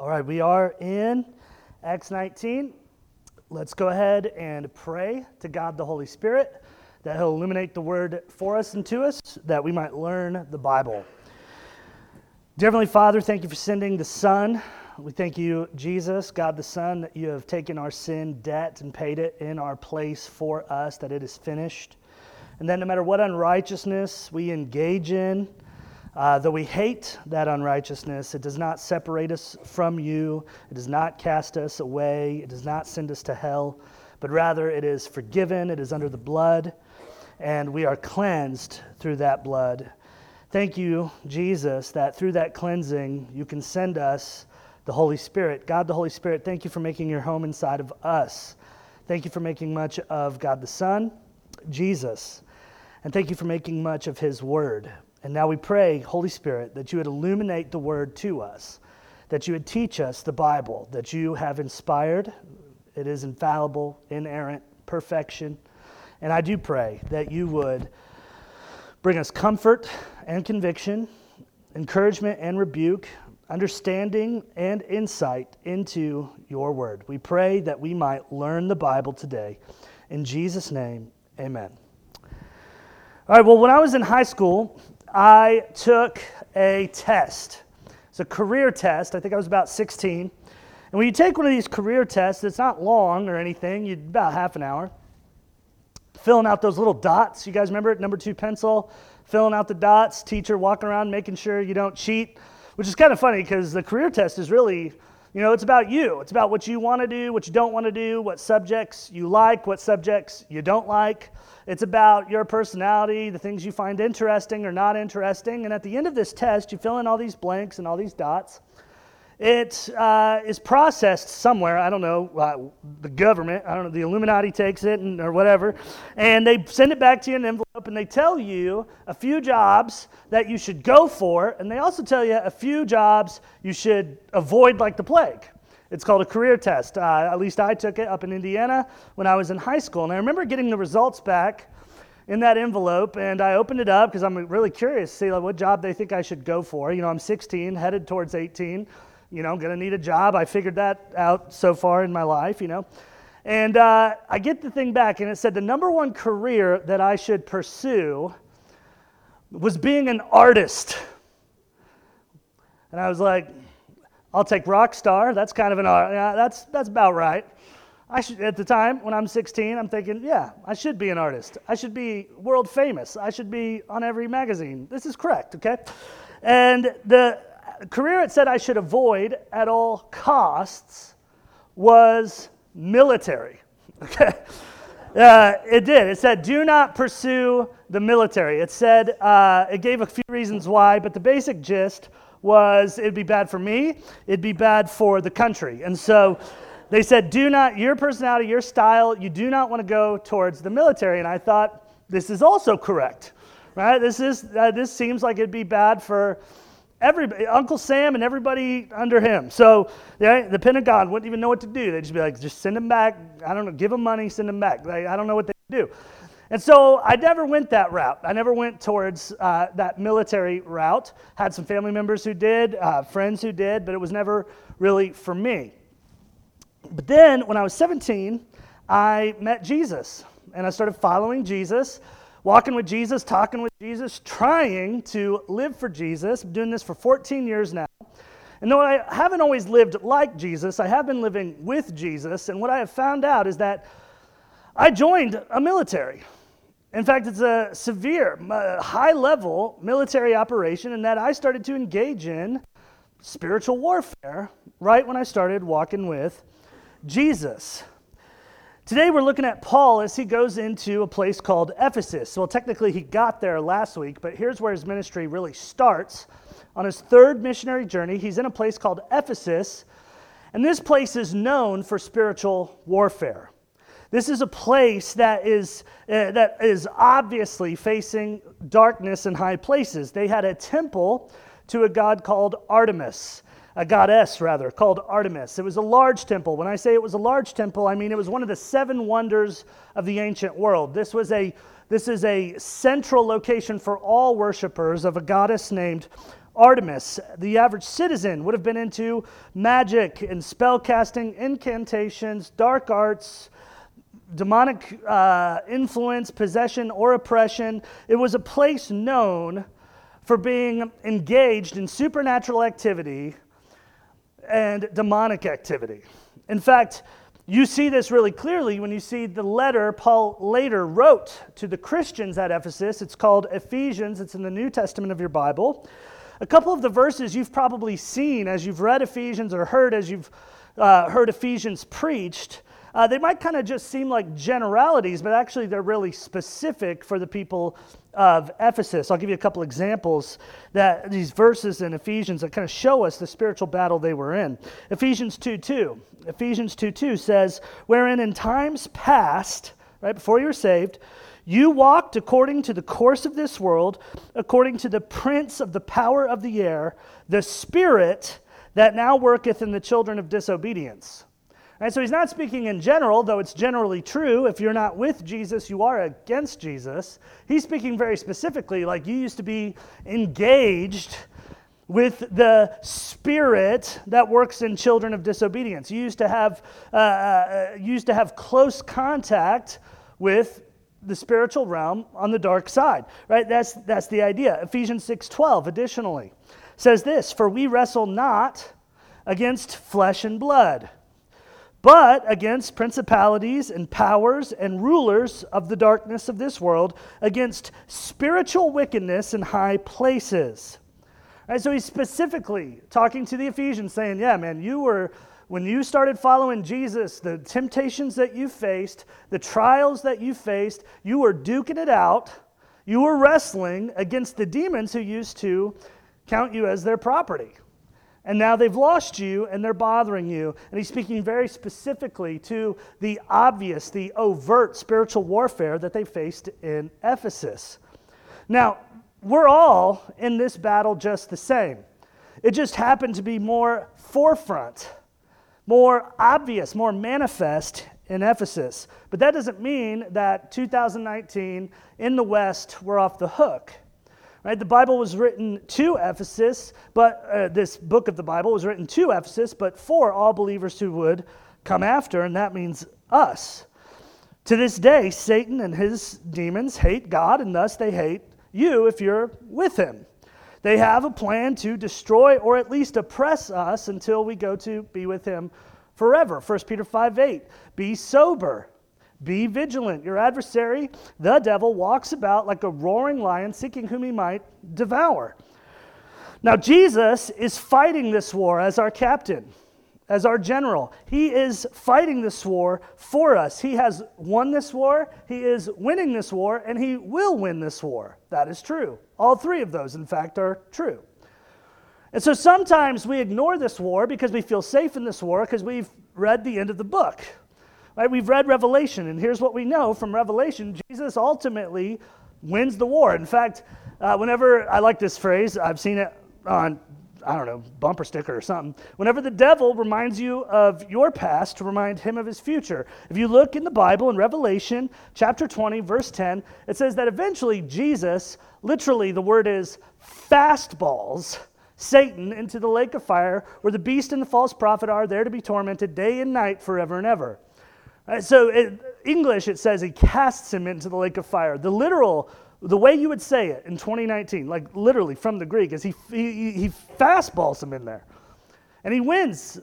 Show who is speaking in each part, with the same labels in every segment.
Speaker 1: All right, we are in Acts 19. Let's go ahead and pray to God the Holy Spirit that He'll illuminate the word for us and to us, that we might learn the Bible. Dear Heavenly Father, thank you for sending the Son. We thank you, Jesus, God the Son, that you have taken our sin debt and paid it in our place for us, that it is finished. And that no matter what unrighteousness we engage in, uh, though we hate that unrighteousness, it does not separate us from you. It does not cast us away. It does not send us to hell, but rather it is forgiven. It is under the blood, and we are cleansed through that blood. Thank you, Jesus, that through that cleansing, you can send us the Holy Spirit. God, the Holy Spirit, thank you for making your home inside of us. Thank you for making much of God the Son, Jesus. And thank you for making much of his word. And now we pray, Holy Spirit, that you would illuminate the word to us, that you would teach us the Bible, that you have inspired. It is infallible, inerrant, perfection. And I do pray that you would bring us comfort and conviction, encouragement and rebuke, understanding and insight into your word. We pray that we might learn the Bible today. In Jesus' name, amen. All right, well, when I was in high school, I took a test. It's a career test. I think I was about 16. And when you take one of these career tests, it's not long or anything, you about half an hour. Filling out those little dots. You guys remember it? Number two pencil, filling out the dots, teacher walking around making sure you don't cheat, which is kind of funny because the career test is really you know, it's about you. It's about what you want to do, what you don't want to do, what subjects you like, what subjects you don't like. It's about your personality, the things you find interesting or not interesting. And at the end of this test, you fill in all these blanks and all these dots. It uh, is processed somewhere. I don't know, uh, the government, I don't know, the Illuminati takes it and, or whatever, and they send it back to you in an envelope and they tell you a few jobs that you should go for, and they also tell you a few jobs you should avoid like the plague. It's called a career test. Uh, at least I took it up in Indiana when I was in high school. And I remember getting the results back in that envelope, and I opened it up because I'm really curious to see like, what job they think I should go for. You know, I'm 16, headed towards 18 you know, going to need a job. I figured that out so far in my life, you know. And uh, I get the thing back, and it said the number one career that I should pursue was being an artist. And I was like, I'll take rock star. That's kind of an art. Yeah, that's, that's about right. I should, at the time when I'm 16, I'm thinking, yeah, I should be an artist. I should be world famous. I should be on every magazine. This is correct, okay? And the career it said I should avoid at all costs was military. Okay? Uh, it did. It said, do not pursue the military. It said, uh, it gave a few reasons why, but the basic gist was it'd be bad for me, it'd be bad for the country. And so they said, do not, your personality, your style, you do not want to go towards the military. And I thought, this is also correct, right? This, is, uh, this seems like it'd be bad for Everybody, Uncle Sam and everybody under him. So yeah, the Pentagon wouldn't even know what to do. They'd just be like, just send them back. I don't know, give them money, send them back. Like, I don't know what they do. And so I never went that route. I never went towards uh, that military route. Had some family members who did, uh, friends who did, but it was never really for me. But then when I was 17, I met Jesus and I started following Jesus walking with Jesus, talking with Jesus, trying to live for Jesus. I'm doing this for 14 years now. And though I haven't always lived like Jesus, I have been living with Jesus. And what I have found out is that I joined a military. In fact, it's a severe, uh, high level military operation, and that I started to engage in spiritual warfare right when I started walking with Jesus. Today we're looking at Paul as he goes into a place called Ephesus. Well, technically he got there last week, but here's where his ministry really starts. On his third missionary journey, he's in a place called Ephesus, and this place is known for spiritual warfare. This is a place that is, uh, that is obviously facing darkness in high places. They had a temple to a god called Artemis a goddess rather, called Artemis. It was a large temple. When I say it was a large temple, I mean it was one of the seven wonders of the ancient world. This was a this is a central location for all worshipers of a goddess named Artemis. The average citizen would have been into magic and spell casting, incantations, dark arts, demonic uh, influence, possession, or oppression. It was a place known for being engaged in supernatural activity and demonic activity. In fact, you see this really clearly when you see the letter Paul later wrote to the Christians at Ephesus. It's called Ephesians, it's in the New Testament of your Bible. A couple of the verses you've probably seen as you've read Ephesians or heard as you've uh, heard Ephesians preached. Uh, they might kind of just seem like generalities, but actually they're really specific for the people of Ephesus. I'll give you a couple examples that these verses in Ephesians that kind of show us the spiritual battle they were in. Ephesians 2 2. Ephesians 2 2 says, Wherein in times past, right before you were saved, you walked according to the course of this world, according to the prince of the power of the air, the spirit that now worketh in the children of disobedience and so he's not speaking in general, though it's generally true. If you're not with Jesus, you are against Jesus. He's speaking very specifically, like you used to be engaged with the spirit that works in children of disobedience. You used to have, uh, uh, used to have close contact with the spiritual realm on the dark side, right? That's, that's the idea. Ephesians 6.12, additionally, says this, For we wrestle not against flesh and blood but against principalities and powers and rulers of the darkness of this world, against spiritual wickedness in high places. Right, so he's specifically talking to the Ephesians, saying, Yeah, man, you were, when you started following Jesus, the temptations that you faced, the trials that you faced, you were duking it out. You were wrestling against the demons who used to count you as their property. And now they've lost you and they're bothering you. And he's speaking very specifically to the obvious, the overt spiritual warfare that they faced in Ephesus. Now, we're all in this battle just the same. It just happened to be more forefront, more obvious, more manifest in Ephesus. But that doesn't mean that 2019 in the West, we're off the hook. Right? The Bible was written to Ephesus, but uh, this book of the Bible was written to Ephesus, but for all believers who would come after, and that means us. To this day, Satan and his demons hate God, and thus they hate you if you're with him. They have a plan to destroy or at least oppress us until we go to be with him forever. 1 Peter 5 8. Be sober, be vigilant. Your adversary, the devil, walks about like a roaring lion, seeking whom he might devour. Now, Jesus is fighting this war as our captain, as our general. He is fighting this war for us. He has won this war, he is winning this war, and he will win this war. That is true. All three of those, in fact, are true. And so sometimes we ignore this war because we feel safe in this war because we've read the end of the book. Right? We've read Revelation, and here's what we know from Revelation Jesus ultimately wins the war. In fact, uh, whenever I like this phrase, I've seen it on, I don't know, bumper sticker or something. Whenever the devil reminds you of your past, to remind him of his future. If you look in the Bible in Revelation chapter 20, verse 10, it says that eventually Jesus, literally, the word is fastballs. Satan into the lake of fire, where the beast and the false prophet are there to be tormented day and night forever and ever. Uh, so in English, it says he casts him into the lake of fire. The literal, the way you would say it in 2019, like literally from the Greek, is he, he, he fastballs him in there. And he wins.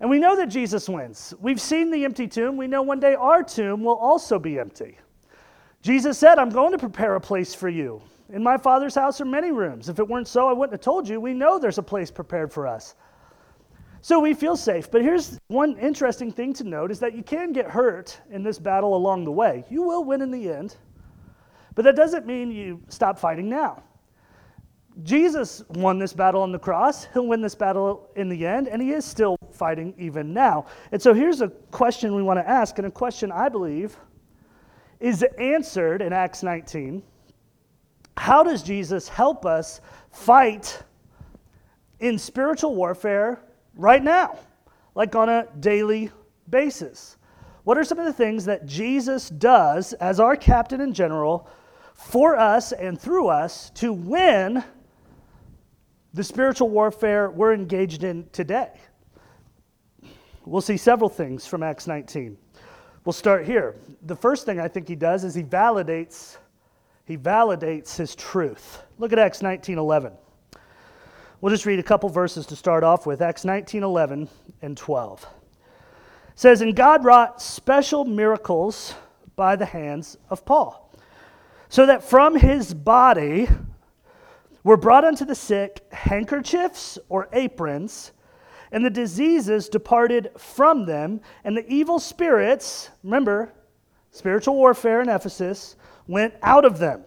Speaker 1: And we know that Jesus wins. We've seen the empty tomb. We know one day our tomb will also be empty. Jesus said, I'm going to prepare a place for you. In my Father's house are many rooms. If it weren't so, I wouldn't have told you. We know there's a place prepared for us. So we feel safe. But here's one interesting thing to note is that you can get hurt in this battle along the way. You will win in the end. But that doesn't mean you stop fighting now. Jesus won this battle on the cross. He'll win this battle in the end, and he is still fighting even now. And so here's a question we want to ask, and a question I believe is answered in Acts 19. How does Jesus help us fight in spiritual warfare right now, like on a daily basis. What are some of the things that Jesus does as our captain and general for us and through us to win the spiritual warfare we're engaged in today. We'll see several things from Acts 19. We'll start here. The first thing I think he does is he validates he validates his truth. Look at Acts 19:11. We'll just read a couple verses to start off with. Acts 19:11 and 12. It says, "And God wrought special miracles by the hands of Paul, so that from his body were brought unto the sick handkerchiefs or aprons, and the diseases departed from them, and the evil spirits, remember, spiritual warfare in Ephesus, went out of them.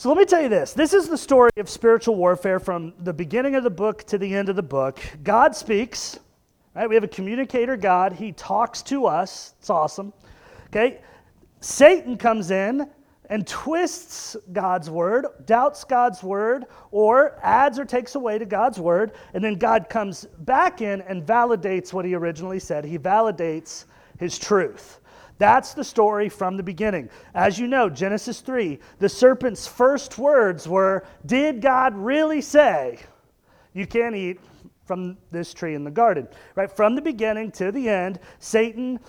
Speaker 1: So let me tell you this. This is the story of spiritual warfare from the beginning of the book to the end of the book. God speaks, right? We have a communicator God. He talks to us. It's awesome. Okay? Satan comes in and twists God's word, doubts God's word, or adds or takes away to God's word, and then God comes back in and validates what he originally said. He validates his truth. That's the story from the beginning. As you know, Genesis 3, the serpent's first words were, Did God really say you can't eat from this tree in the garden? Right? From the beginning to the end, Satan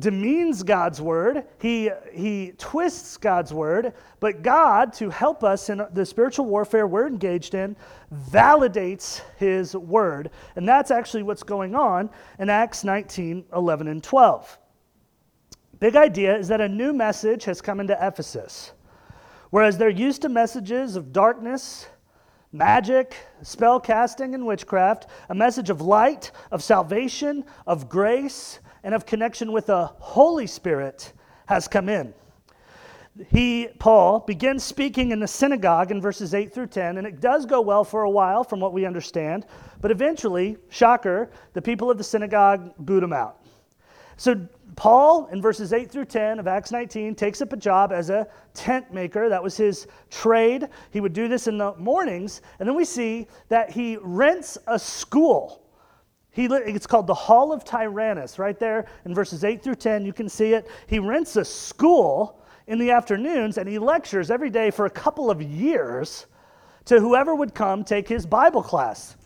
Speaker 1: demeans God's word, he, he twists God's word, but God, to help us in the spiritual warfare we're engaged in, validates his word. And that's actually what's going on in Acts 19 11 and 12. Big idea is that a new message has come into Ephesus. Whereas they're used to messages of darkness, magic, spell casting, and witchcraft, a message of light, of salvation, of grace, and of connection with the Holy Spirit has come in. He, Paul, begins speaking in the synagogue in verses 8 through 10, and it does go well for a while from what we understand, but eventually, shocker, the people of the synagogue boot him out. So Paul, in verses 8 through 10 of Acts 19, takes up a job as a tent maker. That was his trade. He would do this in the mornings. And then we see that he rents a school he, it's called the Hall of Tyrannus, right there in verses 8 through 10. You can see it. He rents a school in the afternoons and he lectures every day for a couple of years to whoever would come take his Bible class.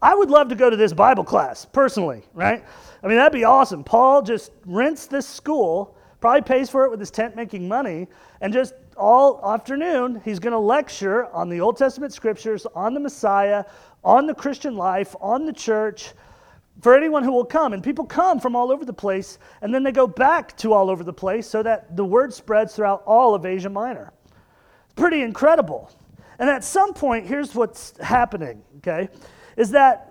Speaker 1: I would love to go to this Bible class personally, right? I mean, that'd be awesome. Paul just rents this school, probably pays for it with his tent making money, and just all afternoon, he's going to lecture on the Old Testament scriptures, on the Messiah, on the Christian life, on the church for anyone who will come. And people come from all over the place, and then they go back to all over the place so that the word spreads throughout all of Asia Minor. Pretty incredible. And at some point, here's what's happening, okay, is that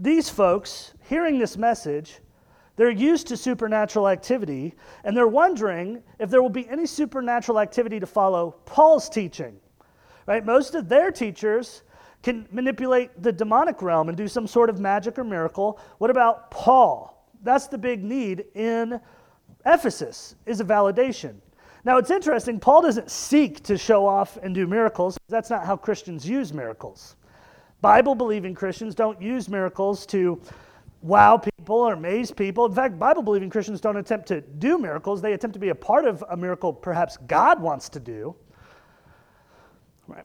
Speaker 1: these folks, hearing this message, they're used to supernatural activity, and they're wondering if there will be any supernatural activity to follow Paul's teaching. Right? Most of their teachers can manipulate the demonic realm and do some sort of magic or miracle. What about Paul? That's the big need in Ephesus is a validation. Now it's interesting, Paul doesn't seek to show off and do miracles. That's not how Christians use miracles. Bible believing Christians don't use miracles to wow people or amaze people. In fact, Bible believing Christians don't attempt to do miracles, they attempt to be a part of a miracle perhaps God wants to do. Right.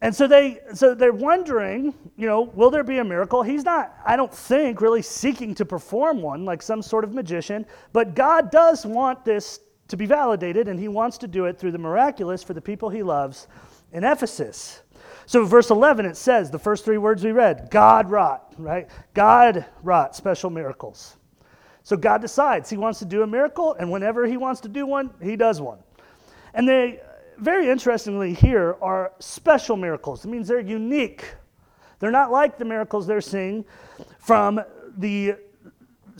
Speaker 1: And so they so they're wondering, you know, will there be a miracle? He's not, I don't think, really seeking to perform one like some sort of magician, but God does want this to be validated, and he wants to do it through the miraculous for the people he loves in Ephesus. So, verse 11, it says the first three words we read God wrought, right? God wrought special miracles. So, God decides he wants to do a miracle, and whenever he wants to do one, he does one. And they very interestingly, here are special miracles. It means they're unique. They're not like the miracles they're seeing from the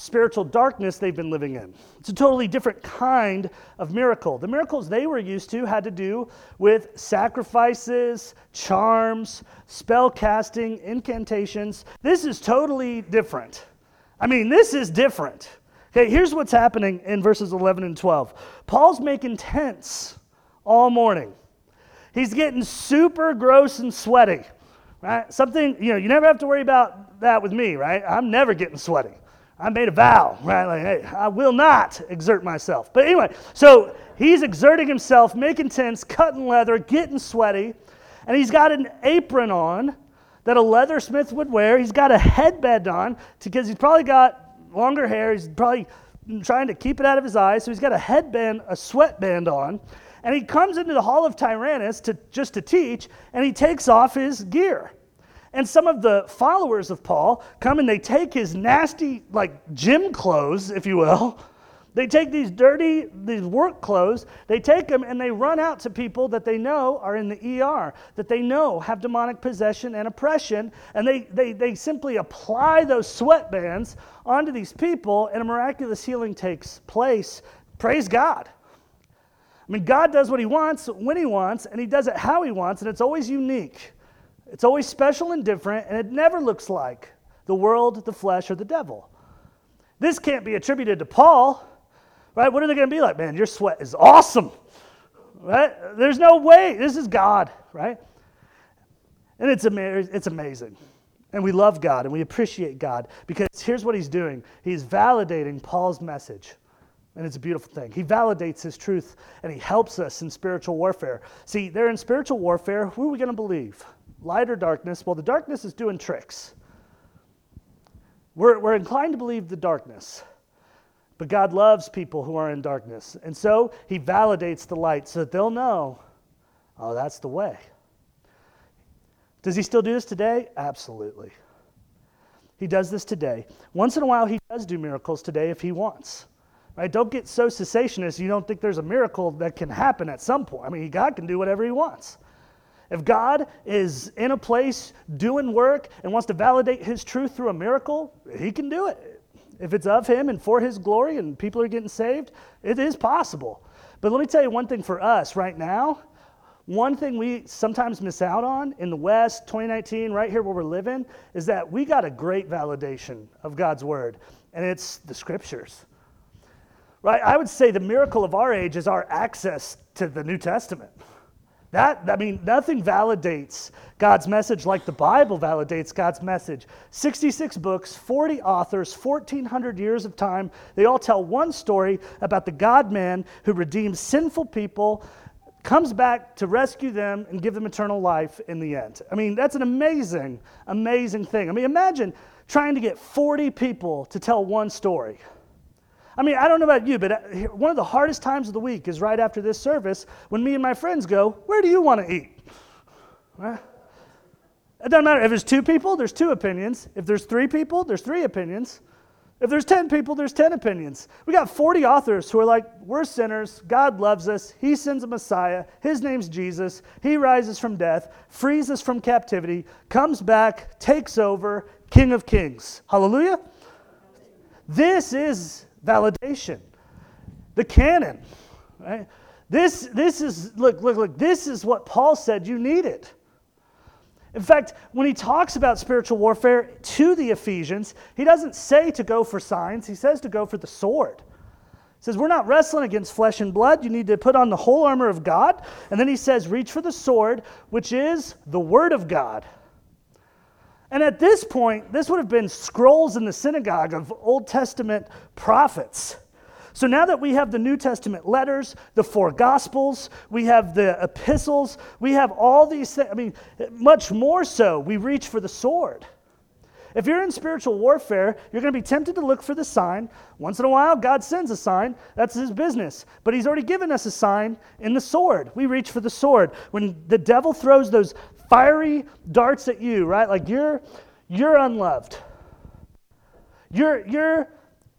Speaker 1: spiritual darkness they've been living in. It's a totally different kind of miracle. The miracles they were used to had to do with sacrifices, charms, spell casting, incantations. This is totally different. I mean, this is different. Okay, here's what's happening in verses 11 and 12. Paul's making tents all morning. He's getting super gross and sweaty, right? Something, you know, you never have to worry about that with me, right? I'm never getting sweaty. I made a vow, right? Like, hey, I will not exert myself. But anyway, so he's exerting himself, making tents, cutting leather, getting sweaty. And he's got an apron on that a leathersmith would wear. He's got a headband on because he's probably got longer hair. He's probably trying to keep it out of his eyes. So he's got a headband, a sweatband on. And he comes into the hall of Tyrannus to, just to teach, and he takes off his gear. And some of the followers of Paul come and they take his nasty, like gym clothes, if you will. They take these dirty, these work clothes, they take them and they run out to people that they know are in the ER, that they know have demonic possession and oppression, and they, they, they simply apply those sweatbands onto these people, and a miraculous healing takes place. Praise God. I mean, God does what He wants when He wants, and He does it how He wants, and it's always unique. It's always special and different, and it never looks like the world, the flesh, or the devil. This can't be attributed to Paul, right? What are they going to be like? Man, your sweat is awesome, right? There's no way. This is God, right? And it's, ama- it's amazing. And we love God and we appreciate God because here's what he's doing He's validating Paul's message. And it's a beautiful thing. He validates his truth and he helps us in spiritual warfare. See, they're in spiritual warfare. Who are we going to believe? Light or darkness? Well, the darkness is doing tricks. We're, we're inclined to believe the darkness, but God loves people who are in darkness. And so he validates the light so that they'll know, oh, that's the way. Does he still do this today? Absolutely. He does this today. Once in a while, he does do miracles today if he wants. Right? Don't get so cessationist you don't think there's a miracle that can happen at some point. I mean, God can do whatever he wants. If God is in a place doing work and wants to validate his truth through a miracle, he can do it. If it's of him and for his glory and people are getting saved, it is possible. But let me tell you one thing for us right now. One thing we sometimes miss out on in the West, 2019, right here where we're living, is that we got a great validation of God's word, and it's the scriptures. Right? I would say the miracle of our age is our access to the New Testament. That, I mean, nothing validates God's message like the Bible validates God's message. 66 books, 40 authors, 1,400 years of time. They all tell one story about the God man who redeems sinful people, comes back to rescue them, and give them eternal life in the end. I mean, that's an amazing, amazing thing. I mean, imagine trying to get 40 people to tell one story. I mean, I don't know about you, but uh, one of the hardest times of the week is right after this service when me and my friends go, Where do you want to eat? It doesn't matter. If there's two people, there's two opinions. If there's three people, there's three opinions. If there's 10 people, there's 10 opinions. We got 40 authors who are like, We're sinners. God loves us. He sends a Messiah. His name's Jesus. He rises from death, frees us from captivity, comes back, takes over, King of Kings. Hallelujah. This is validation. The canon, right? This, this is, look, look, look, this is what Paul said you needed. In fact, when he talks about spiritual warfare to the Ephesians, he doesn't say to go for signs, he says to go for the sword. He says, We're not wrestling against flesh and blood. You need to put on the whole armor of God. And then he says, Reach for the sword, which is the word of God. And at this point, this would have been scrolls in the synagogue of Old Testament prophets. So now that we have the New Testament letters, the four Gospels, we have the epistles, we have all these things. I mean, much more so, we reach for the sword. If you're in spiritual warfare, you're going to be tempted to look for the sign. Once in a while, God sends a sign. That's his business. But he's already given us a sign in the sword. We reach for the sword. When the devil throws those fiery darts at you, right? Like you're you're unloved. You're you're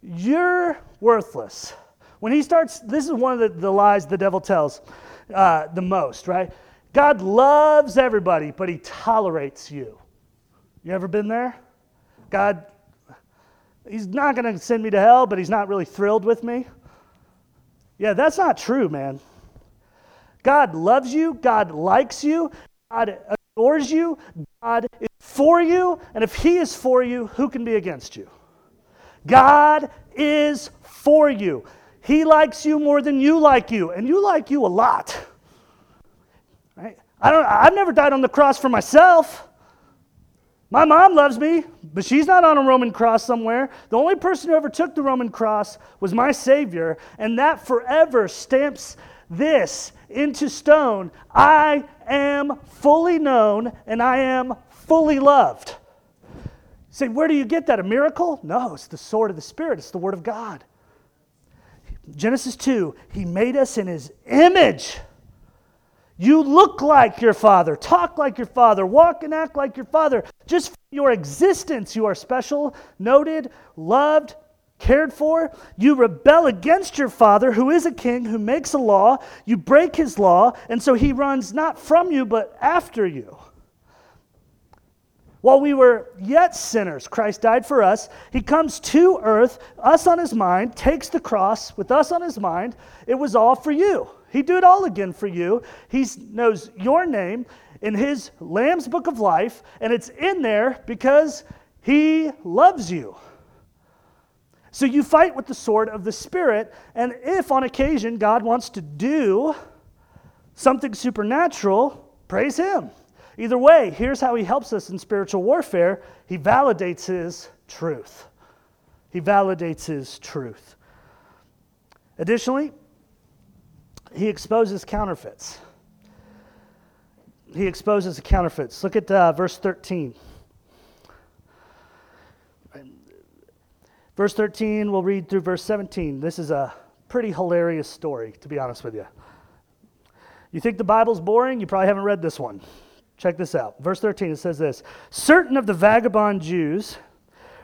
Speaker 1: you're worthless. When he starts, this is one of the, the lies the devil tells uh, the most, right? God loves everybody, but he tolerates you. You ever been there? God, he's not going to send me to hell, but he's not really thrilled with me. Yeah, that's not true, man. God loves you, God likes you, God adores you, God is for you, and if He is for you, who can be against you? God is for you. He likes you more than you like you, and you like you a lot. Right? I don't, I've never died on the cross for myself. My mom loves me, but she's not on a Roman cross somewhere. The only person who ever took the Roman cross was my Savior, and that forever stamps this into stone. I am fully known and I am fully loved. Say, where do you get that? A miracle? No, it's the sword of the Spirit, it's the Word of God. Genesis 2, He made us in His image. You look like your father, talk like your father, walk and act like your father. Just your existence, you are special, noted, loved, cared for. You rebel against your father, who is a king, who makes a law. You break his law, and so he runs not from you, but after you. While we were yet sinners, Christ died for us. He comes to earth, us on his mind, takes the cross with us on his mind. It was all for you. He'd do it all again for you. He knows your name in his Lamb's book of life, and it's in there because he loves you. So you fight with the sword of the Spirit, and if on occasion God wants to do something supernatural, praise him. Either way, here's how he helps us in spiritual warfare he validates his truth. He validates his truth. Additionally, he exposes counterfeits. He exposes the counterfeits. Look at uh, verse 13. Verse 13, we'll read through verse 17. This is a pretty hilarious story, to be honest with you. You think the Bible's boring? You probably haven't read this one. Check this out. Verse 13, it says this Certain of the vagabond Jews,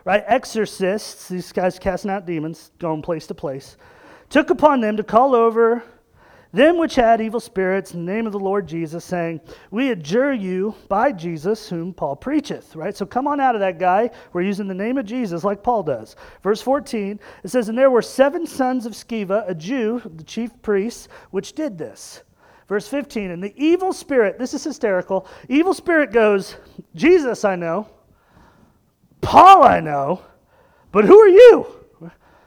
Speaker 1: right, exorcists, these guys casting out demons, going place to place, took upon them to call over them which had evil spirits in the name of the Lord Jesus, saying, We adjure you by Jesus, whom Paul preacheth. Right? So come on out of that guy. We're using the name of Jesus like Paul does. Verse 14, it says, And there were seven sons of Sceva, a Jew, the chief priests, which did this. Verse 15, and the evil spirit, this is hysterical, evil spirit goes, Jesus I know, Paul I know, but who are you?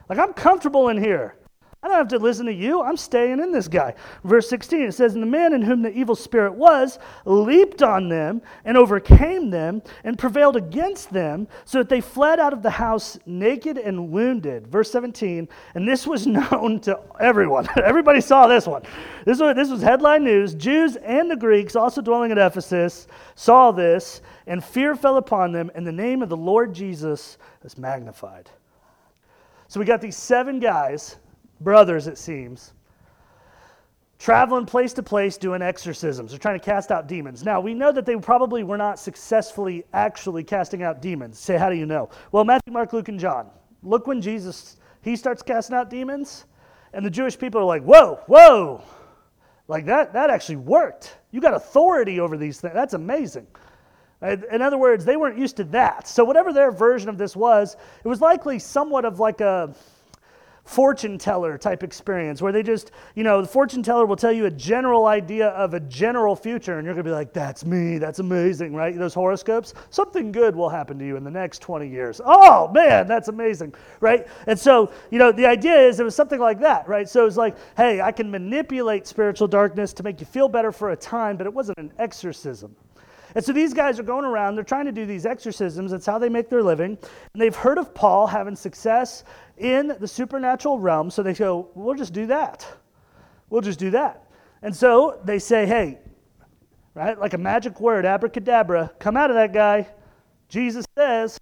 Speaker 1: Like, I'm comfortable in here. I don't have to listen to you. I'm staying in this guy. Verse 16, it says, And the man in whom the evil spirit was leaped on them and overcame them and prevailed against them, so that they fled out of the house naked and wounded. Verse 17, and this was known to everyone. Everybody saw this one. This was, this was headline news. Jews and the Greeks, also dwelling at Ephesus, saw this, and fear fell upon them, and the name of the Lord Jesus was magnified. So we got these seven guys brothers, it seems, traveling place to place doing exorcisms. They're trying to cast out demons. Now, we know that they probably were not successfully actually casting out demons. Say, how do you know? Well, Matthew, Mark, Luke, and John. Look when Jesus he starts casting out demons, and the Jewish people are like, "Whoa, whoa!" Like that that actually worked. You got authority over these things. That's amazing. In other words, they weren't used to that. So whatever their version of this was, it was likely somewhat of like a fortune teller type experience where they just, you know, the fortune teller will tell you a general idea of a general future, and you're going to be like, that's me, that's amazing, right? Those horoscopes, something good will happen to you in the next 20 years. Oh, man, that's amazing, right? And so, you know, the idea is it was something like that, right? So it's like, hey, I can manipulate spiritual darkness to make you feel better for a time, but it wasn't an exorcism. And so these guys are going around, they're trying to do these exorcisms. That's how they make their living. And they've heard of Paul having success in the supernatural realm. So they go, we'll just do that. We'll just do that. And so they say, hey, right, like a magic word, abracadabra, come out of that guy. Jesus says.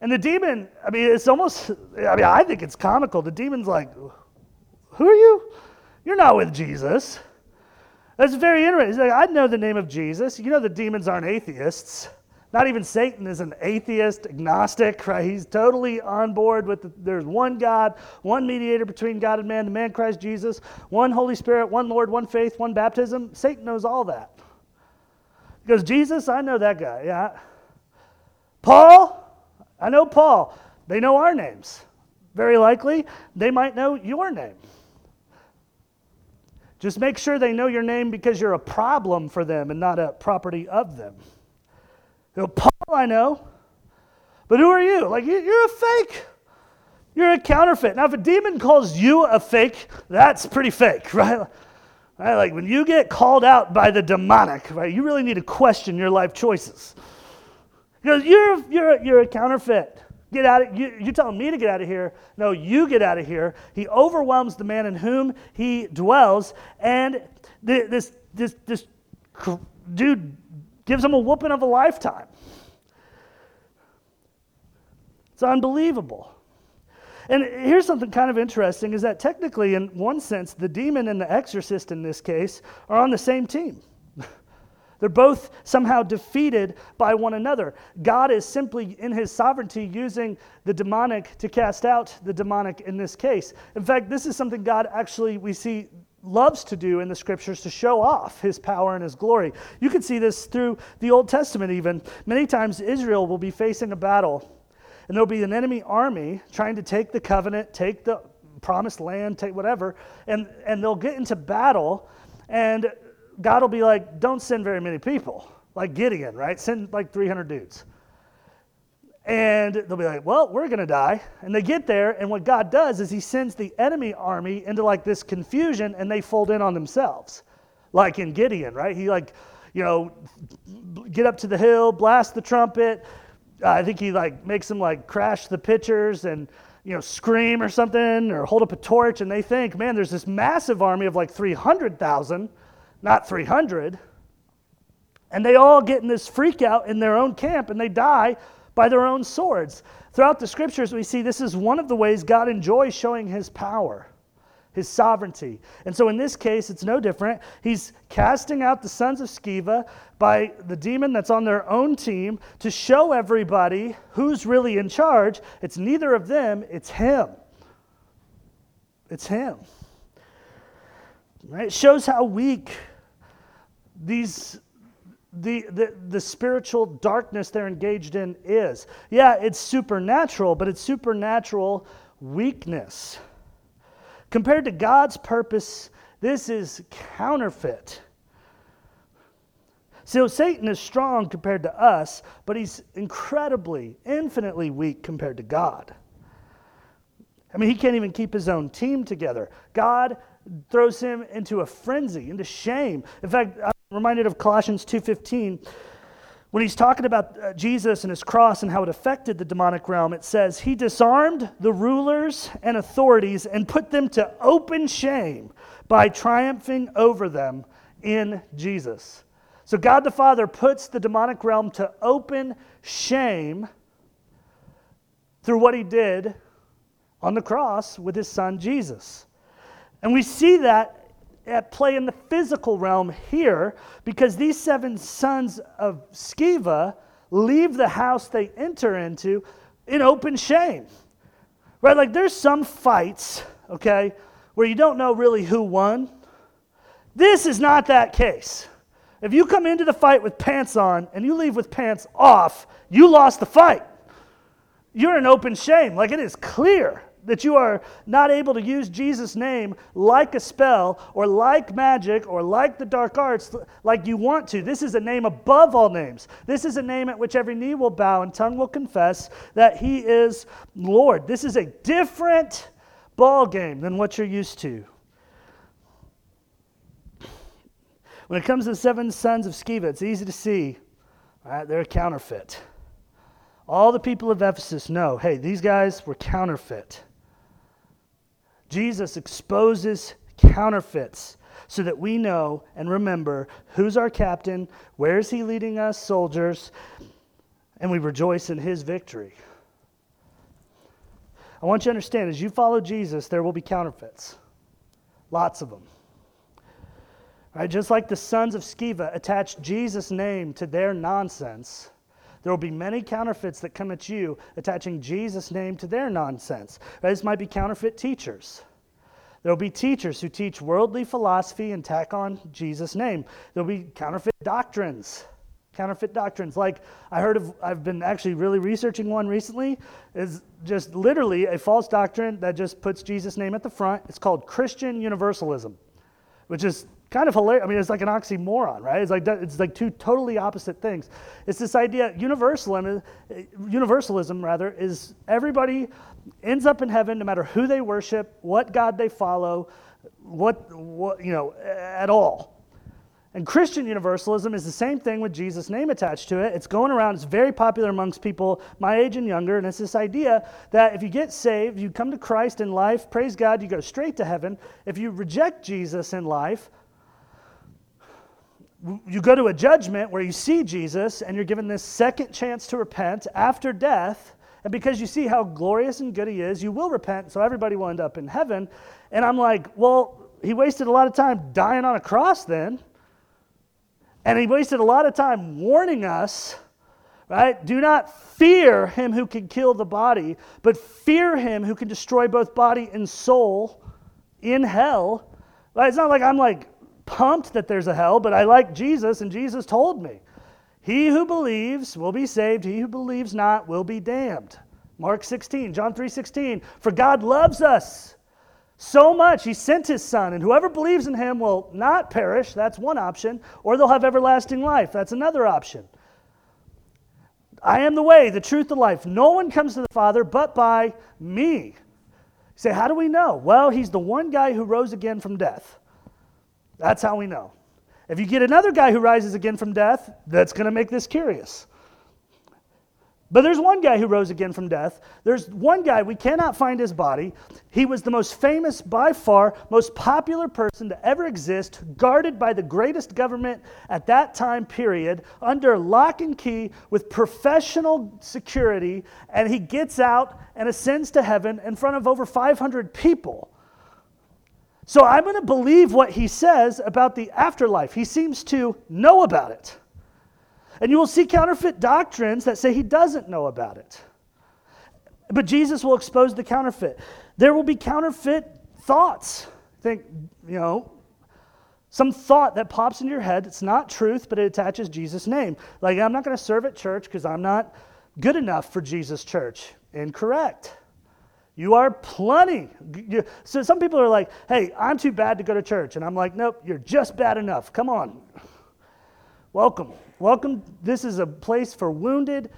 Speaker 1: And the demon, I mean, it's almost, I mean, I think it's comical. The demon's like, who are you? You're not with Jesus. That's very interesting. Like, I know the name of Jesus. You know the demons aren't atheists. Not even Satan is an atheist, agnostic, right? He's totally on board with the, there's one God, one mediator between God and man, the man Christ Jesus, one Holy Spirit, one Lord, one faith, one baptism. Satan knows all that. Because Jesus, I know that guy, yeah. Paul, I know Paul. They know our names. Very likely, they might know your name. Just make sure they know your name because you're a problem for them and not a property of them. You know, Paul, I know, but who are you? Like, you're a fake. You're a counterfeit. Now, if a demon calls you a fake, that's pretty fake, right? right? Like when you get called out by the demonic, right? You really need to question your life choices. Because you're, you're, you're a counterfeit. Get out of you, you're telling me to get out of here. No, you get out of here. He overwhelms the man in whom he dwells, and this, this, this dude gives him a whooping of a lifetime. It's unbelievable. And here's something kind of interesting is that technically, in one sense, the demon and the exorcist in this case are on the same team. They're both somehow defeated by one another. God is simply, in his sovereignty, using the demonic to cast out the demonic in this case. In fact, this is something God actually, we see, loves to do in the scriptures to show off his power and his glory. You can see this through the Old Testament, even. Many times, Israel will be facing a battle, and there'll be an enemy army trying to take the covenant, take the promised land, take whatever, and, and they'll get into battle. And God will be like, don't send very many people, like Gideon, right? Send like 300 dudes. And they'll be like, well, we're going to die. And they get there, and what God does is He sends the enemy army into like this confusion, and they fold in on themselves. Like in Gideon, right? He, like, you know, get up to the hill, blast the trumpet. Uh, I think he, like, makes them, like, crash the pitchers and, you know, scream or something or hold up a torch. And they think, man, there's this massive army of like 300,000 not 300. And they all get in this freak out in their own camp and they die by their own swords. Throughout the scriptures, we see this is one of the ways God enjoys showing his power, his sovereignty. And so in this case, it's no different. He's casting out the sons of Sceva by the demon that's on their own team to show everybody who's really in charge. It's neither of them, it's him. It's him. Right? It shows how weak these the, the, the spiritual darkness they're engaged in is. Yeah, it's supernatural, but it's supernatural weakness. Compared to God's purpose, this is counterfeit. So Satan is strong compared to us, but he's incredibly, infinitely weak compared to God. I mean, he can't even keep his own team together. God throws him into a frenzy, into shame. In fact, I'm reminded of Colossians 2:15 when he's talking about uh, Jesus and his cross and how it affected the demonic realm. It says, "He disarmed the rulers and authorities and put them to open shame by triumphing over them in Jesus." So God the Father puts the demonic realm to open shame through what he did on the cross with his son Jesus. And we see that at play in the physical realm here because these seven sons of Sceva leave the house they enter into in open shame. Right? Like there's some fights, okay, where you don't know really who won. This is not that case. If you come into the fight with pants on and you leave with pants off, you lost the fight. You're in open shame. Like it is clear that you are not able to use Jesus' name like a spell or like magic or like the dark arts like you want to. This is a name above all names. This is a name at which every knee will bow and tongue will confess that he is Lord. This is a different ball game than what you're used to. When it comes to the seven sons of Sceva, it's easy to see. Right, they're a counterfeit. All the people of Ephesus know hey, these guys were counterfeit. Jesus exposes counterfeits so that we know and remember who's our captain, where is he leading us, soldiers, and we rejoice in his victory. I want you to understand as you follow Jesus, there will be counterfeits. Lots of them. Right? Just like the sons of Sceva attached Jesus' name to their nonsense, there will be many counterfeits that come at you attaching Jesus' name to their nonsense. Right? This might be counterfeit teachers. There will be teachers who teach worldly philosophy and tack on Jesus' name. There will be counterfeit doctrines. Counterfeit doctrines. Like I heard of, I've been actually really researching one recently, is just literally a false doctrine that just puts Jesus' name at the front. It's called Christian Universalism, which is kind of hilarious. I mean, it's like an oxymoron, right? It's like it's like two totally opposite things. It's this idea universalism, eh, universalism rather, is everybody ends up in heaven no matter who they worship, what God they follow, what, what you know, at all. And Christian universalism is the same thing with Jesus' name attached to it. It's going around, it's very popular amongst people my age and younger, and it's this idea that if you get saved, you come to Christ in life, praise God, you go straight to heaven. If you reject Jesus in life, you go to a judgment where you see Jesus and you're given this second chance to repent after death. And because you see how glorious and good he is, you will repent, so everybody will end up in heaven. And I'm like, well, he wasted a lot of time dying on a cross then. And he wasted a lot of time warning us, right? Do not fear him who can kill the body, but fear him who can destroy both body and soul in hell. Right? It's not like I'm like pumped that there's a hell, but I like Jesus, and Jesus told me. He who believes will be saved, he who believes not will be damned. Mark 16, John 3 16. For God loves us so much, he sent his son, and whoever believes in him will not perish. That's one option. Or they'll have everlasting life. That's another option. I am the way, the truth, the life. No one comes to the Father but by me. Say, how do we know? Well, he's the one guy who rose again from death. That's how we know. If you get another guy who rises again from death, that's going to make this curious. But there's one guy who rose again from death. There's one guy, we cannot find his body. He was the most famous, by far, most popular person to ever exist, guarded by the greatest government at that time period, under lock and key with professional security. And he gets out and ascends to heaven in front of over 500 people. So I'm going to believe what he says about the afterlife. He seems to know about it. And you will see counterfeit doctrines that say he doesn't know about it. But Jesus will expose the counterfeit. There will be counterfeit thoughts. Think, you know, some thought that pops into your head. It's not truth, but it attaches Jesus' name. Like, I'm not going to serve at church because I'm not good enough for Jesus' church. Incorrect. You are plenty. So some people are like, hey, I'm too bad to go to church. And I'm like, nope, you're just bad enough. Come on. Welcome. Welcome. This is a place for wounded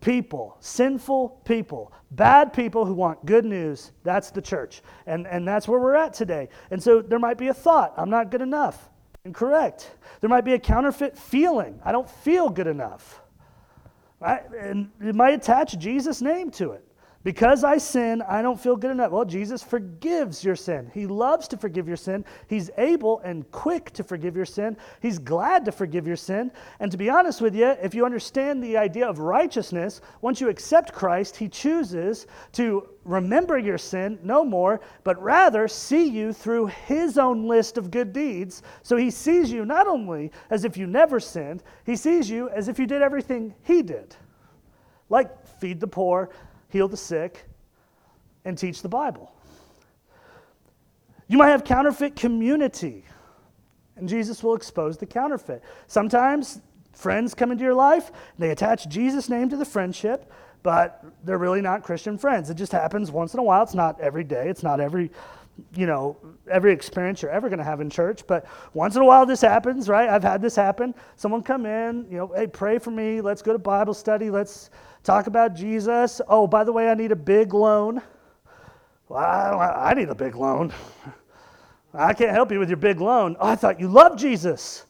Speaker 1: people, sinful people, bad people who want good news. That's the church. And, and that's where we're at today. And so there might be a thought I'm not good enough. Incorrect. There might be a counterfeit feeling I don't feel good enough. Right? And it might attach Jesus' name to it. Because I sin, I don't feel good enough. Well, Jesus forgives your sin. He loves to forgive your sin. He's able and quick to forgive your sin. He's glad to forgive your sin. And to be honest with you, if you understand the idea of righteousness, once you accept Christ, He chooses to remember your sin no more, but rather see you through His own list of good deeds. So He sees you not only as if you never sinned, He sees you as if you did everything He did. Like feed the poor, heal the sick, and teach the Bible. You might have counterfeit community, and Jesus will expose the counterfeit. Sometimes friends come into your life, they attach Jesus' name to the friendship, but they're really not Christian friends. It just happens once in a while. It's not every day, it's not every you know, every experience you're ever going to have in church, but once in a while this happens, right? I've had this happen. Someone come in, you know, hey, pray for me. Let's go to Bible study. Let's talk about Jesus. Oh, by the way, I need a big loan. Well, I, I need a big loan. I can't help you with your big loan. Oh, I thought you loved Jesus.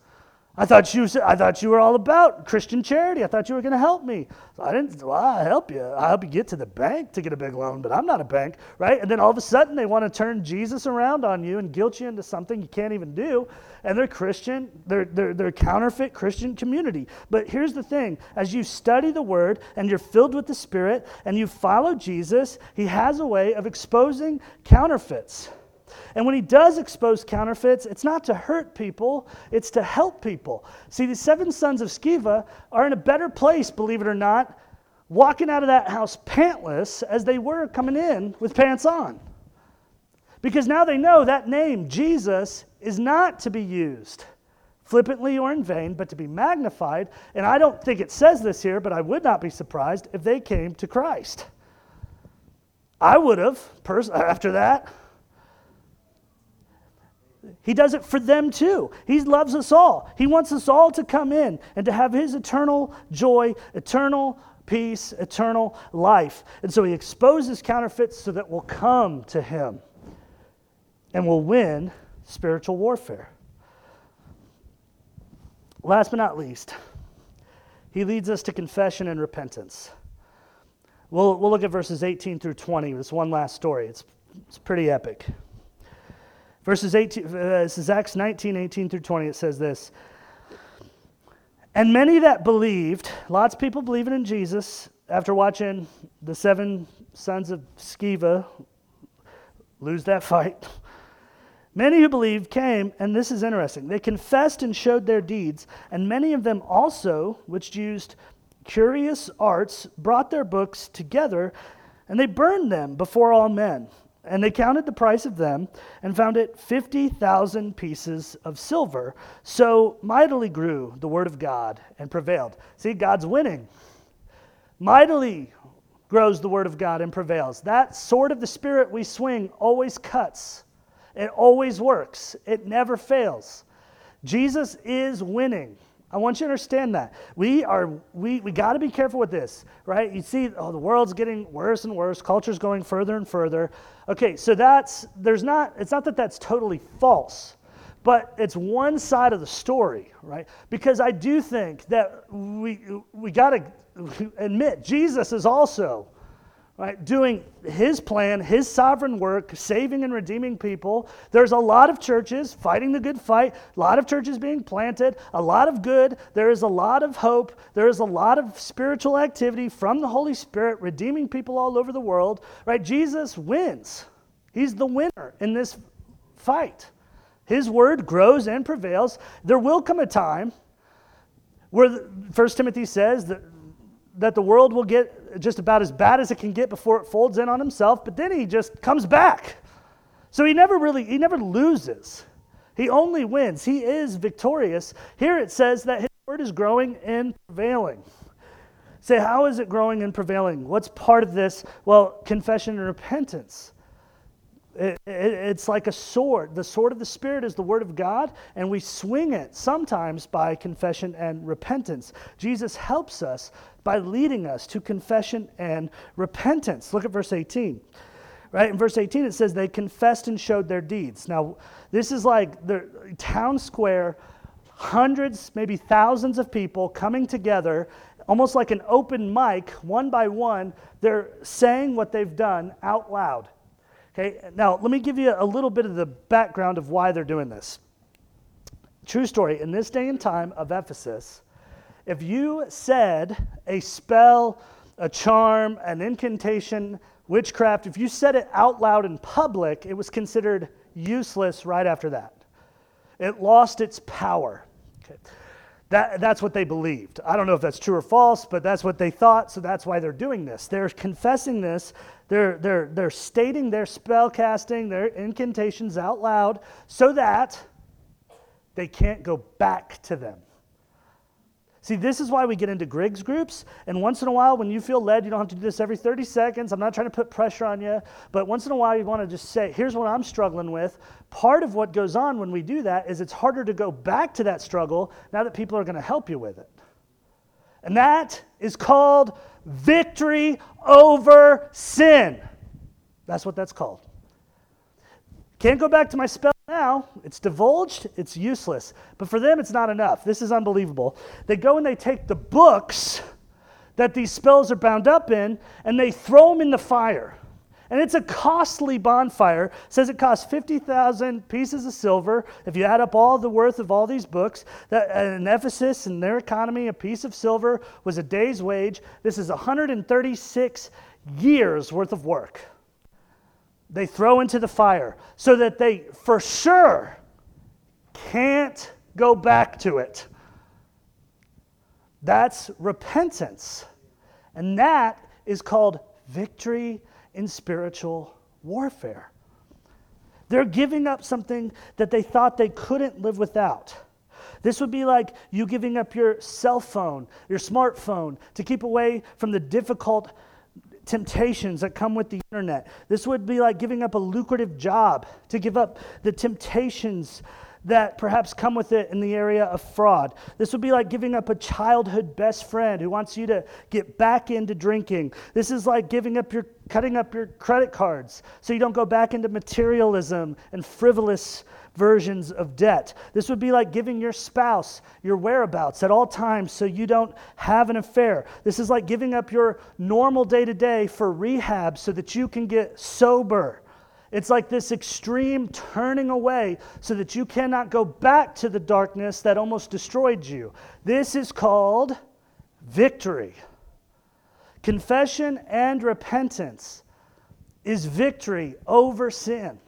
Speaker 1: I thought you I thought you were all about Christian charity. I thought you were going to help me. So I didn't. Well, I help you. I help you get to the bank to get a big loan, but I'm not a bank, right? And then all of a sudden they want to turn Jesus around on you and guilt you into something you can't even do. And they're Christian. They're they're they're counterfeit Christian community. But here's the thing: as you study the Word and you're filled with the Spirit and you follow Jesus, He has a way of exposing counterfeits. And when he does expose counterfeits, it's not to hurt people, it's to help people. See, the seven sons of Sceva are in a better place, believe it or not, walking out of that house pantless as they were coming in with pants on. Because now they know that name, Jesus, is not to be used flippantly or in vain, but to be magnified. And I don't think it says this here, but I would not be surprised if they came to Christ. I would have, pers- after that. He does it for them too. He loves us all. He wants us all to come in and to have His eternal joy, eternal peace, eternal life. And so He exposes counterfeits so that we'll come to Him and we'll win spiritual warfare. Last but not least, He leads us to confession and repentance. We'll, we'll look at verses 18 through 20. This one last story. It's, it's pretty epic. Verses 18, uh, this is Acts 19, 18 through 20. It says this And many that believed, lots of people believing in Jesus after watching the seven sons of Sceva lose that fight. Many who believed came, and this is interesting. They confessed and showed their deeds, and many of them also, which used curious arts, brought their books together, and they burned them before all men. And they counted the price of them and found it 50,000 pieces of silver. So mightily grew the word of God and prevailed. See, God's winning. Mightily grows the word of God and prevails. That sword of the Spirit we swing always cuts. It always works, it never fails. Jesus is winning. I want you to understand that. We are we we got to be careful with this, right? You see oh the world's getting worse and worse, culture's going further and further. Okay, so that's there's not it's not that that's totally false, but it's one side of the story, right? Because I do think that we we got to admit Jesus is also right, doing his plan, his sovereign work, saving and redeeming people. There's a lot of churches fighting the good fight, a lot of churches being planted, a lot of good. There is a lot of hope. There is a lot of spiritual activity from the Holy Spirit, redeeming people all over the world. Right? Jesus wins. He's the winner in this fight. His word grows and prevails. There will come a time where First Timothy says that that the world will get just about as bad as it can get before it folds in on himself, but then he just comes back. So he never really, he never loses. He only wins. He is victorious. Here it says that his word is growing and prevailing. Say, how is it growing and prevailing? What's part of this? Well, confession and repentance. It, it, it's like a sword. The sword of the Spirit is the Word of God, and we swing it sometimes by confession and repentance. Jesus helps us by leading us to confession and repentance. Look at verse 18. Right? In verse 18, it says, They confessed and showed their deeds. Now, this is like the town square, hundreds, maybe thousands of people coming together, almost like an open mic, one by one. They're saying what they've done out loud. Okay, now let me give you a little bit of the background of why they're doing this. True story, in this day and time of Ephesus, if you said a spell, a charm, an incantation, witchcraft, if you said it out loud in public, it was considered useless right after that. It lost its power. Okay. That, that's what they believed. I don't know if that's true or false, but that's what they thought, so that's why they're doing this. They're confessing this they're, they're, they're stating their spell casting, their incantations out loud so that they can't go back to them. See, this is why we get into Griggs groups. And once in a while, when you feel led, you don't have to do this every 30 seconds. I'm not trying to put pressure on you. But once in a while, you want to just say, here's what I'm struggling with. Part of what goes on when we do that is it's harder to go back to that struggle now that people are going to help you with it. And that is called victory over sin. That's what that's called. Can't go back to my spell now. It's divulged, it's useless. But for them, it's not enough. This is unbelievable. They go and they take the books that these spells are bound up in and they throw them in the fire. And it's a costly bonfire. It says it costs 50,000 pieces of silver. If you add up all the worth of all these books, that in Ephesus and their economy, a piece of silver was a day's wage. This is 136 years worth of work. They throw into the fire so that they for sure can't go back to it. That's repentance. And that is called victory in spiritual warfare. They're giving up something that they thought they couldn't live without. This would be like you giving up your cell phone, your smartphone, to keep away from the difficult temptations that come with the internet. This would be like giving up a lucrative job, to give up the temptations that perhaps come with it in the area of fraud. This would be like giving up a childhood best friend who wants you to get back into drinking. This is like giving up your cutting up your credit cards so you don't go back into materialism and frivolous versions of debt. This would be like giving your spouse your whereabouts at all times so you don't have an affair. This is like giving up your normal day to day for rehab so that you can get sober It's like this extreme turning away so that you cannot go back to the darkness that almost destroyed you. This is called victory. Confession and repentance is victory over sin.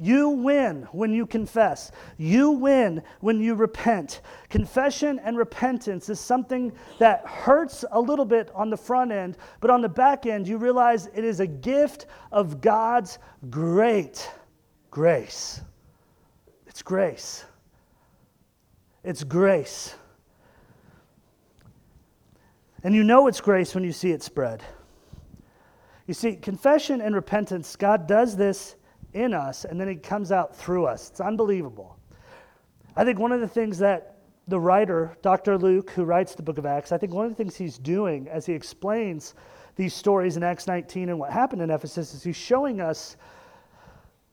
Speaker 1: You win when you confess. You win when you repent. Confession and repentance is something that hurts a little bit on the front end, but on the back end, you realize it is a gift of God's great grace. It's grace. It's grace. And you know it's grace when you see it spread. You see, confession and repentance, God does this in us and then it comes out through us. It's unbelievable. I think one of the things that the writer, Dr. Luke, who writes the book of Acts, I think one of the things he's doing as he explains these stories in Acts 19 and what happened in Ephesus is he's showing us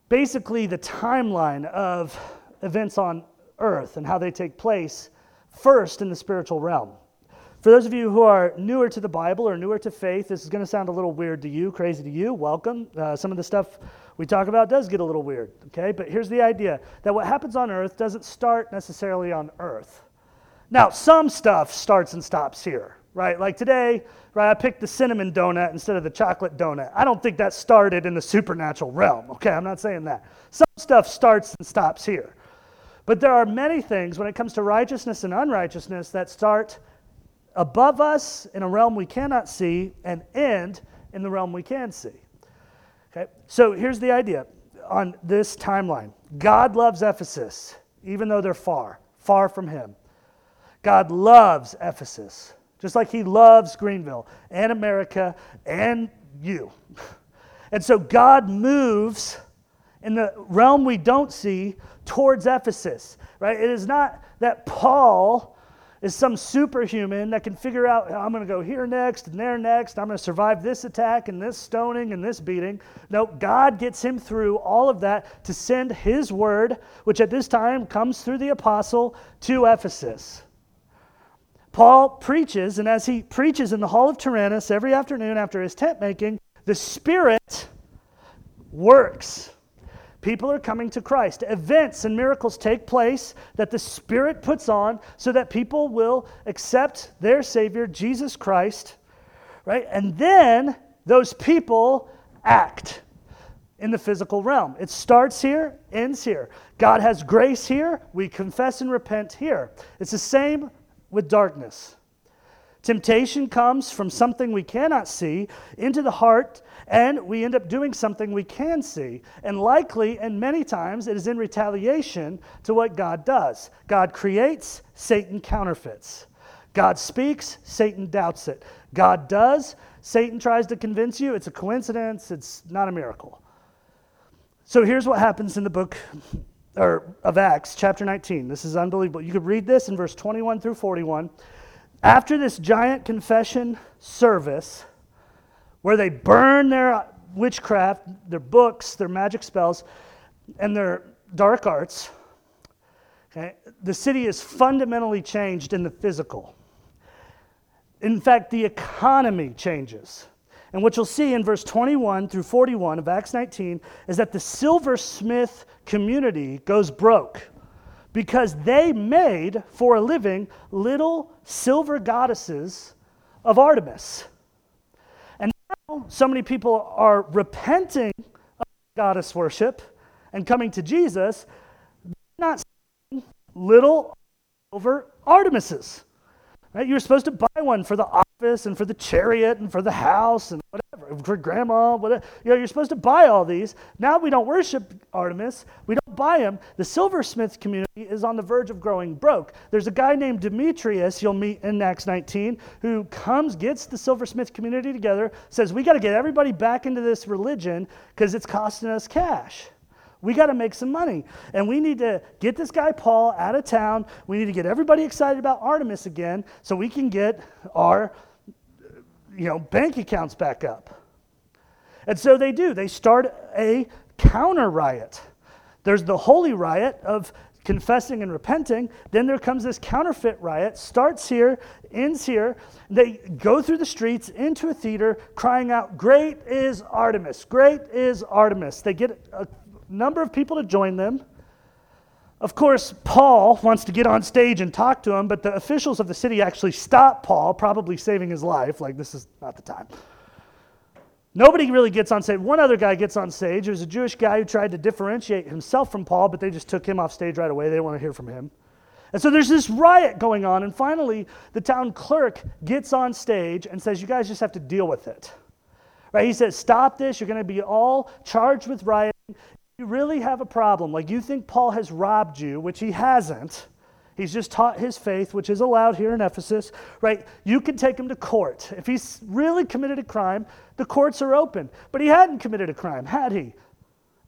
Speaker 1: basically the timeline of events on earth and how they take place first in the spiritual realm. For those of you who are newer to the Bible or newer to faith, this is going to sound a little weird to you, crazy to you. Welcome. Uh, some of the stuff we talk about does get a little weird, okay? But here's the idea that what happens on earth doesn't start necessarily on earth. Now, some stuff starts and stops here, right? Like today, right, I picked the cinnamon donut instead of the chocolate donut. I don't think that started in the supernatural realm, okay? I'm not saying that. Some stuff starts and stops here. But there are many things when it comes to righteousness and unrighteousness that start above us in a realm we cannot see and end in the realm we can see. Okay, so here's the idea on this timeline God loves Ephesus, even though they're far, far from Him. God loves Ephesus, just like He loves Greenville and America and you. And so God moves in the realm we don't see towards Ephesus, right? It is not that Paul is some superhuman that can figure out I'm going to go here next and there next. I'm going to survive this attack and this stoning and this beating. No, God gets him through all of that to send his word, which at this time comes through the apostle to Ephesus. Paul preaches, and as he preaches in the hall of Tyrannus every afternoon after his tent making, the Spirit works People are coming to Christ. Events and miracles take place that the Spirit puts on so that people will accept their Savior, Jesus Christ, right? And then those people act in the physical realm. It starts here, ends here. God has grace here. We confess and repent here. It's the same with darkness. Temptation comes from something we cannot see into the heart and we end up doing something we can see. And likely, and many times, it is in retaliation to what God does. God creates, Satan counterfeits. God speaks, Satan doubts it. God does, Satan tries to convince you it's a coincidence, it's not a miracle. So here's what happens in the book or of Acts, chapter 19. This is unbelievable. You could read this in verse 21 through 41. After this giant confession service, where they burn their witchcraft, their books, their magic spells, and their dark arts. Okay? The city is fundamentally changed in the physical. In fact, the economy changes. And what you'll see in verse 21 through 41 of Acts 19 is that the silversmith community goes broke because they made for a living little silver goddesses of Artemis And now so many people are repenting of goddess worship and coming to Jesus, not little over Artemises. Right? You're supposed to buy one for the and for the chariot and for the house and whatever, for grandma, whatever. You know, you're supposed to buy all these. Now we don't worship Artemis. We don't buy them. The silversmith community is on the verge of growing broke. There's a guy named Demetrius you'll meet in Acts 19 who comes, gets the silversmith community together, says, We got to get everybody back into this religion because it's costing us cash. We got to make some money. And we need to get this guy Paul out of town. We need to get everybody excited about Artemis again so we can get our you know, bank accounts back up. And so they do. They start a counter riot. There's the holy riot of confessing and repenting. Then there comes this counterfeit riot, starts here, ends here. They go through the streets into a theater crying out, Great is Artemis! Great is Artemis! They get a number of people to join them. Of course, Paul wants to get on stage and talk to him, but the officials of the city actually stop Paul, probably saving his life. Like, this is not the time. Nobody really gets on stage. One other guy gets on stage. There's a Jewish guy who tried to differentiate himself from Paul, but they just took him off stage right away. They didn't want to hear from him. And so there's this riot going on, and finally, the town clerk gets on stage and says, You guys just have to deal with it. Right? He says, Stop this. You're going to be all charged with rioting you really have a problem, like you think Paul has robbed you, which he hasn't, he's just taught his faith, which is allowed here in Ephesus, right? You can take him to court. If he's really committed a crime, the courts are open. But he hadn't committed a crime, had he?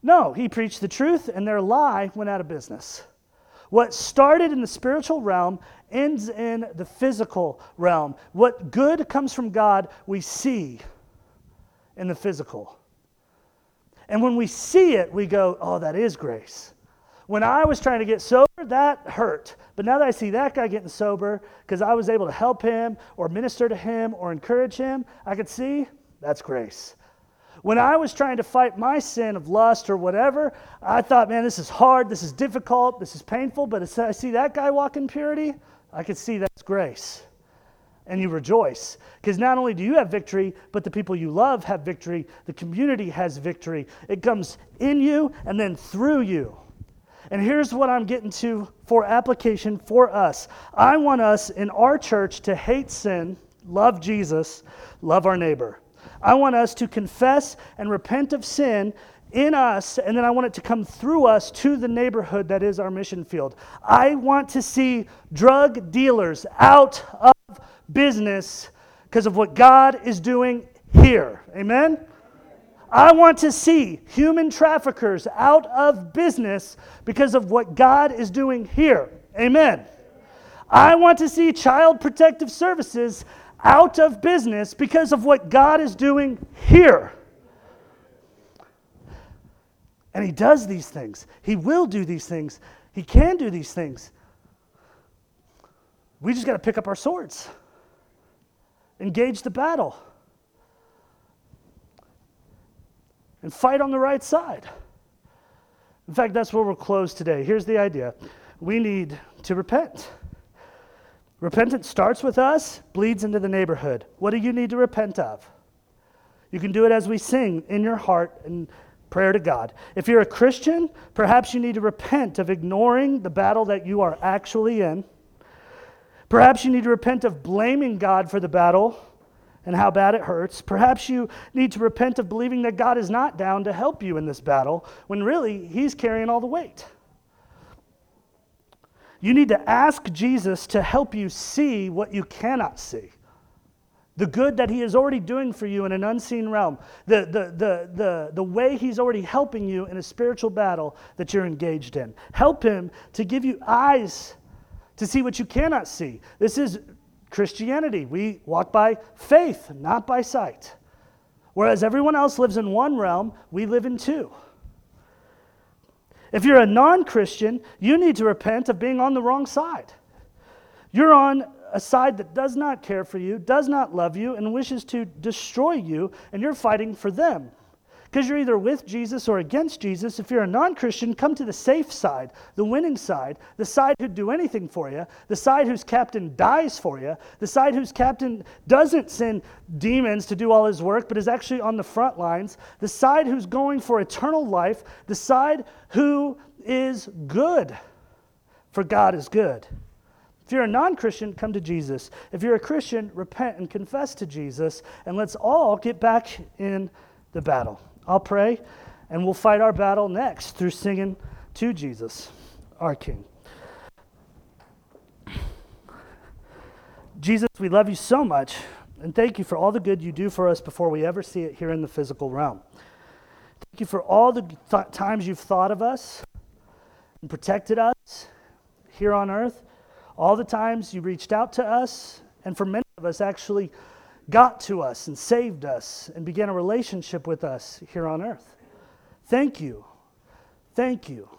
Speaker 1: No, he preached the truth, and their lie went out of business. What started in the spiritual realm ends in the physical realm. What good comes from God, we see in the physical. And when we see it, we go, oh, that is grace. When I was trying to get sober, that hurt. But now that I see that guy getting sober because I was able to help him or minister to him or encourage him, I could see that's grace. When I was trying to fight my sin of lust or whatever, I thought, man, this is hard, this is difficult, this is painful. But I see that guy walk in purity, I could see that's grace and you rejoice. Because not only do you have victory, but the people you love have victory. The community has victory. It comes in you and then through you. And here's what I'm getting to for application for us. I want us in our church to hate sin, love Jesus, love our neighbor. I want us to confess and repent of sin in us, and then I want it to come through us to the neighborhood that is our mission field. I want to see drug dealers out of business because of what God is doing here. Amen? I want to see human traffickers out of business because of what God is doing here. Amen. I want to see child protective services out of business because of what God is doing here. And He does these things. He will do these things. He can do these things. We just got to pick up our swords engage the battle and fight on the right side. In fact, that's where we'll close today. Here's the idea we need to repent. Repentance starts with us, bleeds into the neighborhood. What do you need to repent of? You can do it as we sing in your heart and prayer to God. If you're a Christian, perhaps you need to repent of ignoring the battle that you are actually in Perhaps you need to repent of blaming God for the battle and how bad it hurts. Perhaps you need to repent of believing that God is not down to help you in this battle when really He's carrying all the weight. You need to ask Jesus to help you see what you cannot see. The good that He is already doing for you in an unseen realm, the, the, the, the, the way He's already helping you in a spiritual battle that you're engaged in. Help Him to give you eyes to see what you cannot see. This is Christianity. We walk by faith, not by sight. Whereas everyone else lives in one realm, we live in two. If you're a non Christian, you need to repent of being on the wrong side. You're on a side that does not care for you, does not love you, and wishes to destroy you, and you're fighting for them. Because you're either with Jesus or against Jesus. If you're a non Christian, come to the safe side, the winning side, the side who'd do anything for you, the side whose captain dies for you, the side whose captain doesn't send demons to do all his work, but is actually on the front lines, the side who's going for eternal life, the side who is good, for God is good. If you're a non Christian, come to Jesus. If you're a Christian, repent and confess to Jesus, and let's all get back in the battle. I'll pray, and we'll fight our battle next through singing to Jesus, our King. Jesus, we love you so much, and thank you for all the good you do for us before we ever see it here in the physical realm. Thank you for all the th- times you've thought of us and protected us here on earth, all the times you reached out to us, and for many of us, actually got to us and saved us and began a relationship with us here on earth. Thank you. Thank you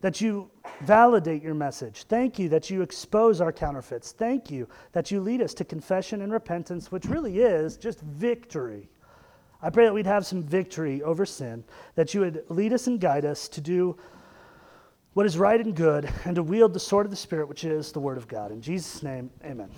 Speaker 1: that you validate your message. Thank you that you expose our counterfeits. Thank you that you lead us to confession and repentance, which really is just victory. I pray that we'd have some victory over sin, that you would lead us and guide us to do what is right and good, and to wield the sword of the Spirit, which is the Word of God. In Jesus' name, amen.